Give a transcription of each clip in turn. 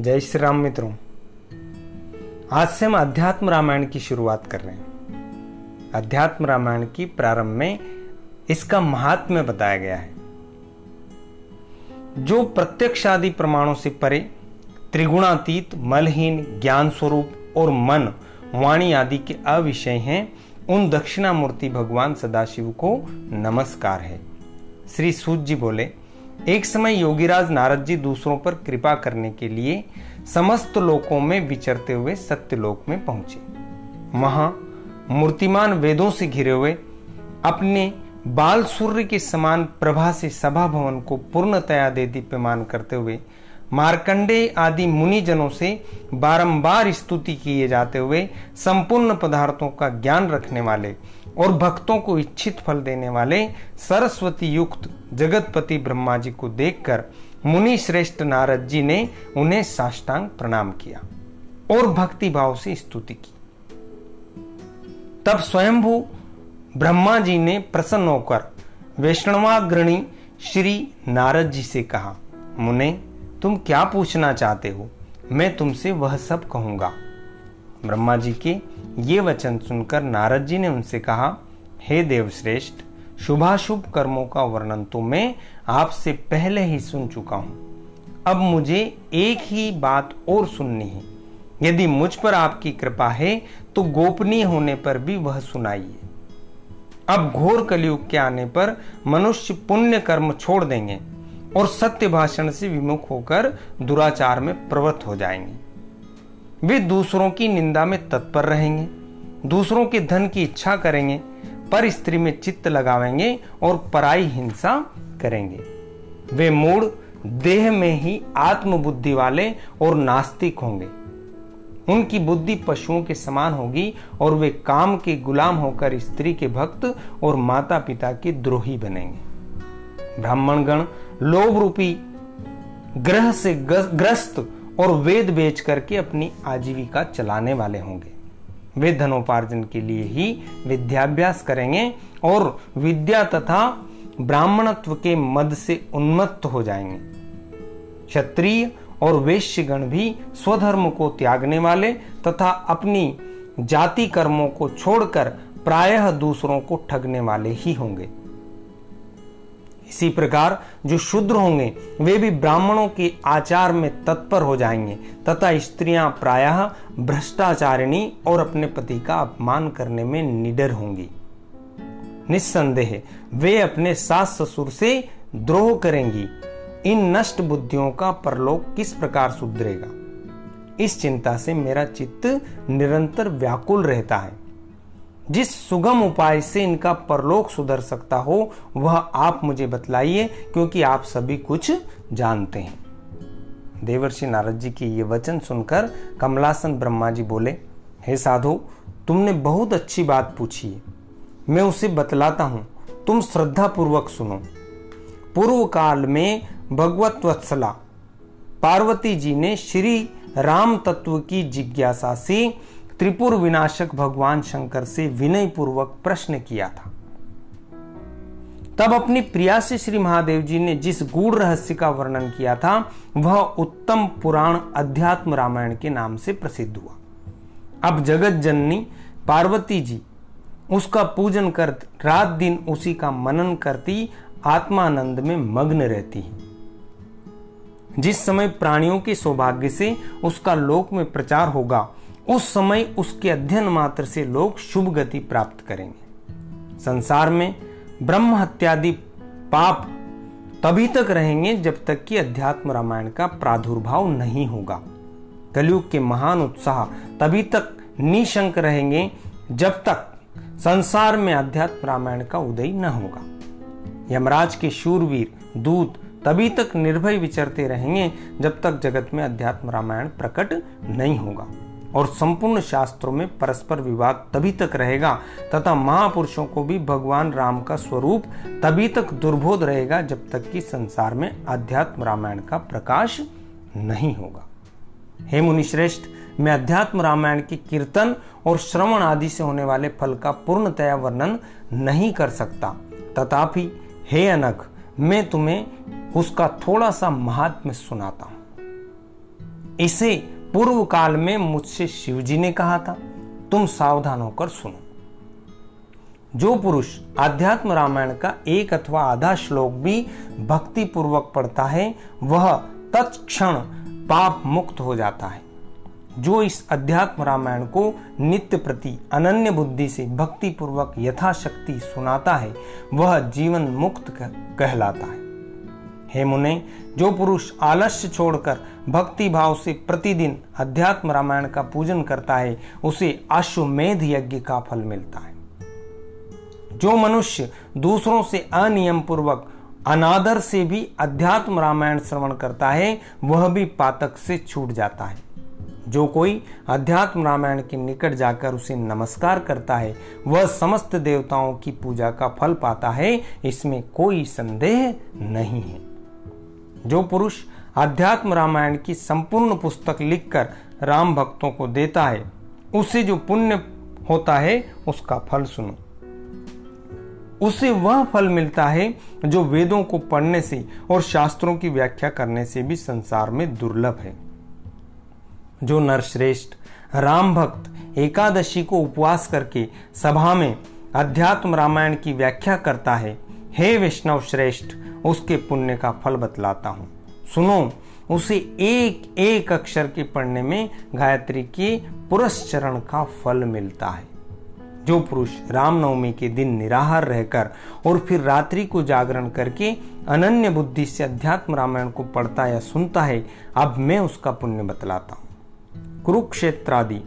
जय श्री राम मित्रों। आज से हम अध्यात्म रामायण की शुरुआत कर रहे हैं। अध्यात्म रामायण की प्रारंभ में इसका महात्म्य बताया गया है। जो प्रत्यक्ष आदि प्रमाणों से परे त्रिगुणातीत, मलहीन, ज्ञान स्वरूप और मन, वाणी आदि के अविषय हैं, उन दक्षिणामूर्ति भगवान सदाशिव को नमस्कार है। श्री सूत जी बोले एक समय योगीराज नारद जी दूसरों पर कृपा करने के लिए समस्त लोकों में विचरते हुए सत्यलोक में पहुँचे। वहाँ मूर्तिमान वेदों से घिरे हुए अपने बाल सूर्य के समान प्रभा से सभा भवन को पूर्णतया दे दीप्यमान करते हुए मार्कंडे आदि मुनि जनों से बारंबार स्तुति किए जाते हुए संपूर्ण पदार्थों का ज्ञान रखने वाले और भक्तों को इच्छित फल देने वाले सरस्वती युक्त जगतपति ब्रह्मा जी को देखकर मुनि श्रेष्ठ नारद जी ने उन्हें साष्टांग प्रणाम किया और भक्ति भाव से स्तुति की। तब स्वयंभू ब्रह्मा जी ने प्रसन्न होकर वैष्णवाग्रणी श्री नारद जी से कहा, मुने, तुम क्या पूछना चाहते हो? मैं तुमसे वह सब कहूँगा। ब्रह्मा जी के ये वचन सुनकर नारद जी ने उनसे कहा, हे देवश्रेष्ठ, शुभाशुभ कर्मों का वर्णन तो मैं आपसे पहले ही सुन चुका हूँ। अब मुझे एक ही बात और सुननी है। यदि मुझ पर आपकी कृपा है तो गोपनीय होने पर भी वह सुनाइए। अब घोर कलयुग के आने पर मनुष्य पुण्य कर्म छोड़ देंगे और सत्य भाषण से विमुख होकर दुराचार में प्रवृत्त हो जाएँगे। वे दूसरों की निंदा में तत्पर रहेंगे, दूसरों के धन की इच्छा करेंगे, पर स्त्री में चित्त लगावेंगे और पराई हिंसा करेंगे। वे मूड देह में ही आत्मबुद्धि वाले और नास्तिक होंगे। उनकी बुद्धि पशुओं के समान होगी और वे काम के गुलाम होकर स्त्री के भक्त और माता पिता के द्रोही बनेंगे। ब्राह्मण गण लोभ रूपी ग्रह से ग्रस्त और वेद बेच करके अपनी आजीविका चलाने वाले होंगे। वे धनोपार्जन के लिए ही विद्याभ्यास करेंगे और विद्या तथा ब्राह्मणत्व के मद से उन्मत्त हो जाएँगे। क्षत्रिय और वेश्यगण भी स्वधर्म को त्यागने वाले तथा अपनी जाति कर्मों को छोड़कर प्रायः दूसरों को ठगने वाले ही होंगे। इसी प्रकार जो शूद्र होंगे, वे भी ब्राह्मणों के आचार में तत्पर हो जाएँगे। तथा स्त्रियाँ प्रायः भ्रष्टाचारिणी और अपने पति का अपमान करने में निडर होंगी। निस्संदेह, वे अपने सास ससुर से द्रोह करेंगी। इन नष्ट बुद्धियों का परलोक किस प्रकार सुधरेगा? इस चिंता से मेरा चित्त निरंतर व्याकुल रहता है। जिस सुगम उपाय से इनका परलोक सुधर सकता हो, वह आप मुझे बतलाइए, क्योंकि आप सभी कुछ जानते हैं। देवर्षि नारद जी के ये वचन सुनकर कमलासन ब्रह्मा जी बोले, हे साधु, तुमने बहुत अच्छी बात पूछी है। मैं उसे बतलाता हूँ, तुम श्रद्धा पूर्वक सुनो। पूर्व काल में भगवत वत्सला, पार्वती जी ने श्री राम तत्व की जिज्ञासा से त्रिपुर विनाशक भगवान शंकर से विनय पूर्वक प्रश्न किया था। तब अपनी प्रिया से श्री महादेव जी ने जिस गूढ़ रहस्य का वर्णन किया था, वह उत्तम पुराण अध्यात्म रामायण के नाम से प्रसिद्ध हुआ। अब जगत जननी पार्वती जी, उसका पूजन कर रात दिन उसी का मनन करती आत्मानंद में मग्न रहती है। जिस समय प्राणियों के सौभाग्य से उसका लोक में प्रचार होगा उस समय उसके अध्ययन मात्र से लोग शुभ गति प्राप्त करेंगे। संसार में ब्रह्म हत्यादि पाप तभी तक रहेंगे जब तक कि अध्यात्म रामायण का प्रादुर्भाव नहीं होगा। कलयुग के महान उत्साह तभी तक निशंक रहेंगे जब तक संसार में अध्यात्म रामायण का उदय न होगा। यमराज के शूरवीर, दूत तभी तक निर्भय विचरते रहेंगे जब तक जगत में अध्यात्म रामायण प्रकट नहीं होगा। और संपूर्ण शास्त्रों में परस्पर विवाद तभी तक रहेगा, तथा महापुरुषों को भी भगवान राम का स्वरूप तभी तक दुर्बोध रहेगा जब तक कि संसार में अध्यात्म रामायण का प्रकाश नहीं होगा। हे मुनिश्रेष्ठ, मैं अध्यात्म रामायण के कीर्तन और श्रवण आदि से होने वाले फल का पूर्णतया वर्णन नहीं कर सकता। तथापि, हे अनक मैं तुम्हें उसका थोड़ा सा महात्म्य सुनाता हूँ। इसे पूर्व काल में मुझसे शिव जी ने कहा था, तुम सावधान होकर सुनो। जो पुरुष आध्यात्म रामायण का एक अथवा आधा श्लोक भी भक्ति पूर्वक पढ़ता है, वह तत्क्षण पाप मुक्त हो जाता है। जो इस अध्यात्म रामायण को नित्य प्रति अनन्य बुद्धि से भक्ति पूर्वक यथाशक्ति सुनाता है, वह जीवन मुक्त कहलाता है। हे मुने, जो पुरुष आलस्य छोड़कर भक्ति भाव से प्रतिदिन अध्यात्म रामायण का पूजन करता है, उसे अश्वमेध यज्ञ का फल मिलता है। जो मनुष्य दूसरों से अनियम पूर्वक अनादर से भी अध्यात्म रामायण श्रवण करता है, वह भी पातक से छूट जाता है। जो कोई अध्यात्म रामायण के निकट जाकर उसे नमस्कार करता है, वह समस्त देवताओं की पूजा का फल पाता है, इसमें कोई संदेह नहीं है। जो पुरुष अध्यात्म रामायण की संपूर्ण पुस्तक लिखकर राम भक्तों को देता है, उसे जो पुण्य होता है, उसका फल सुनो। उसे वह फल मिलता है जो वेदों को पढ़ने से और शास्त्रों की व्याख्या करने से भी संसार में दुर्लभ है। जो नरश्रेष्ठ राम भक्त एकादशी को उपवास करके सभा में अध्यात्म रामायण की व्याख्या करता है हे वैष्णव श्रेष्ठ, उसके पुण्य का फल बतलाता हूँ। सुनो, उसे एक एक अक्षर के पढ़ने में गायत्री के पुरस्चरण का फल मिलता है। जो पुरुष रामनवमी के दिन निराहार रहकर और फिर रात्रि को जागरण करके अनन्य बुद्धि से अध्यात्म रामायण को पढ़ता या सुनता है, अब मैं उसका पुण्य बतलाता हूँ। कुरुक्षेत्र आदि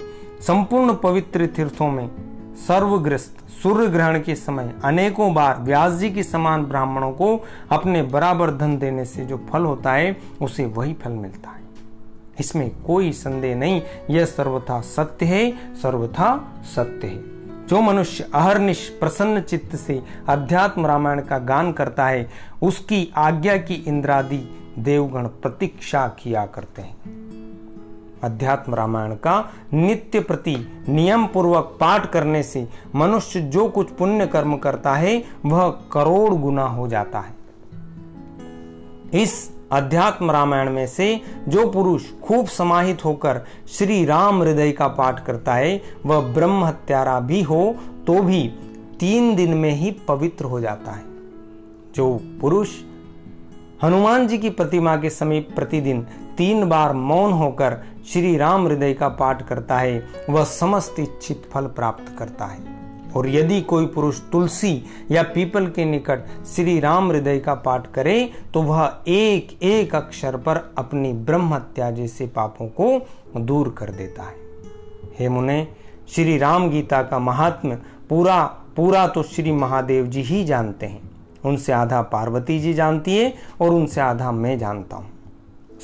संपूर्ण पवित्र तीर्थों में सर्वग्रस्त सूर्य ग्रहण के समय अनेकों बार व्यास जी के समान ब्राह्मणों को अपने बराबर धन देने से जो फल होता है, उसे वही फल मिलता है। इसमें कोई संदेह नहीं, यह सर्वथा सत्य है, सर्वथा सत्य है। जो मनुष्य अहरनिश, प्रसन्न चित्त से अध्यात्म रामायण का गान करता है, उसकी आज्ञा की इंद्रादि देवगण प्रतीक्षा किया करते हैं। अध्यात्म रामायण का नित्य प्रति नियम पूर्वक पाठ करने से मनुष्य जो कुछ पुण्य कर्म करता है, वह करोड़ गुना हो जाता है। इस अध्यात्म रामायण में से जो पुरुष खूब समाहित होकर श्री राम हृदय का पाठ करता है, वह ब्रह्म हत्यारा भी हो तो भी तीन दिन में ही पवित्र हो जाता है। जो पुरुष हनुमान जी की प्रतिमा के समीप प्रतिदिन तीन बार मौन होकर श्री राम हृदय का पाठ करता है, वह समस्त इच्छित फल प्राप्त करता है। और यदि कोई पुरुष तुलसी या पीपल के निकट श्री राम हृदय का पाठ करे तो वह एक एक अक्षर पर अपनी ब्रह्म हत्या जैसे पापों को दूर कर देता है। हे मुने, श्री राम गीता का महात्म पूरा पूरा तो श्री महादेव जी ही जानते हैं। उनसे आधा पार्वती जी जानती है और उनसे आधा मैं जानता हूँ।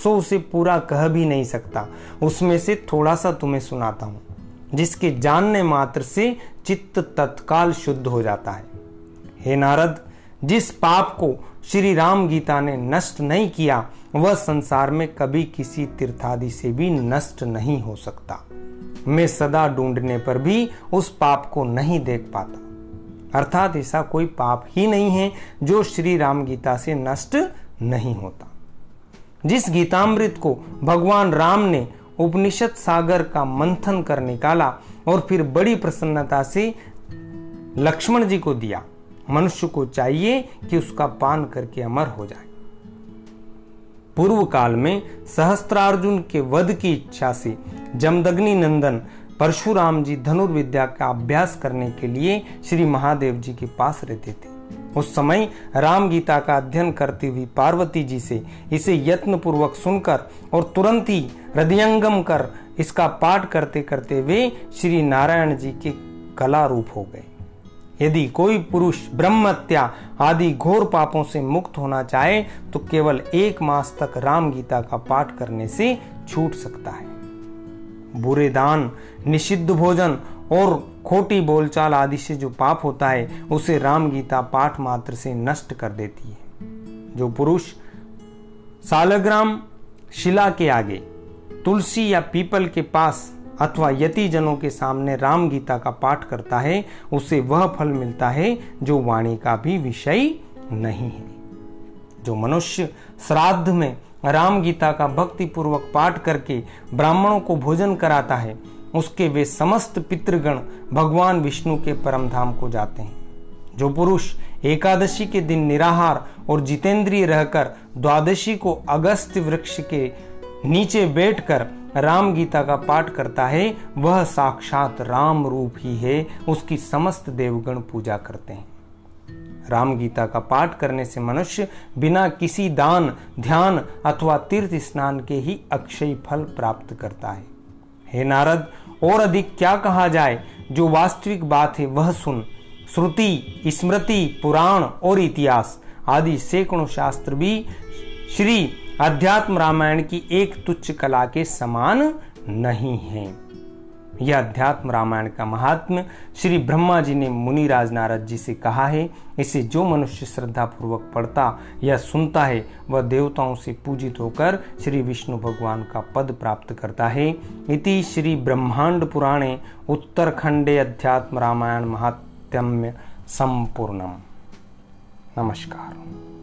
सो उसे पूरा कह भी नहीं सकता। उसमें से थोड़ा सा तुम्हें सुनाता हूँ, जिसके जानने मात्र से चित्त तत्काल शुद्ध हो जाता है। हे नारद, जिस पाप को श्री राम गीता ने नष्ट नहीं किया, वह संसार में कभी किसी तीर्थादि से भी नष्ट नहीं हो सकता। मैं सदा ढूँढने पर भी उस पाप को नहीं देख पाता। अर्थात ऐसा कोई पाप ही नहीं है जो श्री राम गीता से नष्ट नहीं होता। जिस गीतामृत को भगवान राम ने उपनिषद सागर का मंथन कर निकाला और फिर बड़ी प्रसन्नता से लक्ष्मण जी को दिया, मनुष्य को चाहिए कि उसका पान करके अमर हो जाए। पूर्व काल में सहस्त्रार्जुन के वध की इच्छा से जमदग्नि नंदन परशुराम जी धनुर्विद्या का अभ्यास करने के लिए श्री महादेव जी के पास रहते थे। उस समय राम गीता का अध्ययन करती हुई पार्वती जी से इसे यत्न पूर्वक सुनकर और तुरंत ही हृदयंगम कर इसका पाठ करते करते वे श्री नारायण जी के कला रूप हो गए। यदि कोई पुरुष ब्रह्मत्या आदि घोर पापों से मुक्त होना चाहे तो केवल एक मास तक राम गीता का पाठ करने से छूट सकता है। बुरे दान, निषिद्ध भोजन और खोटी बोलचाल आदि से जो पाप होता है, उसे राम गीता पाठ मात्र से नष्ट कर देती है। जो पुरुष सालग्राम शिला के आगे, तुलसी या पीपल के पास अथवा यति जनों के सामने राम गीता का पाठ करता है, उसे वह फल मिलता है जो वाणी का भी विषय नहीं है। जो मनुष्य श्राद्ध में राम गीता का भक्ति पूर्वक पाठ करके ब्राह्मणों को भोजन कराता है उसके वे समस्त पितृगण भगवान विष्णु के परम धाम को जाते हैं। जो पुरुष एकादशी के दिन निराहार और जितेंद्रिय रहकर द्वादशी को अगस्त वृक्ष के नीचे बैठकर राम गीता का पाठ करता है, वह साक्षात राम रूप ही है, उसकी समस्त देवगण पूजा करते हैं। राम गीता का पाठ करने से मनुष्य बिना किसी दान, ध्यान अथवा तीर्थ स्नान के ही अक्षय फल प्राप्त करता है। हे नारद और अधिक क्या कहा जाए? जो वास्तविक बात है, वह सुन। श्रुति, स्मृति, पुराण और इतिहास आदि सैकड़ों शास्त्र भी श्री अध्यात्म रामायण की एक तुच्छ कला के समान नहीं है। यह अध्यात्म रामायण का महात्म श्री ब्रह्मा जी ने मुनि राज नारद जी से कहा है। इसे जो मनुष्य श्रद्धा पूर्वक पढ़ता या सुनता है, वह देवताओं से पूजित होकर श्री विष्णु भगवान का पद प्राप्त करता है। इति श्री ब्रह्मांड पुराणे उत्तरखंडे अध्यात्म रामायण महात्म्य संपूर्णम। नमस्कार।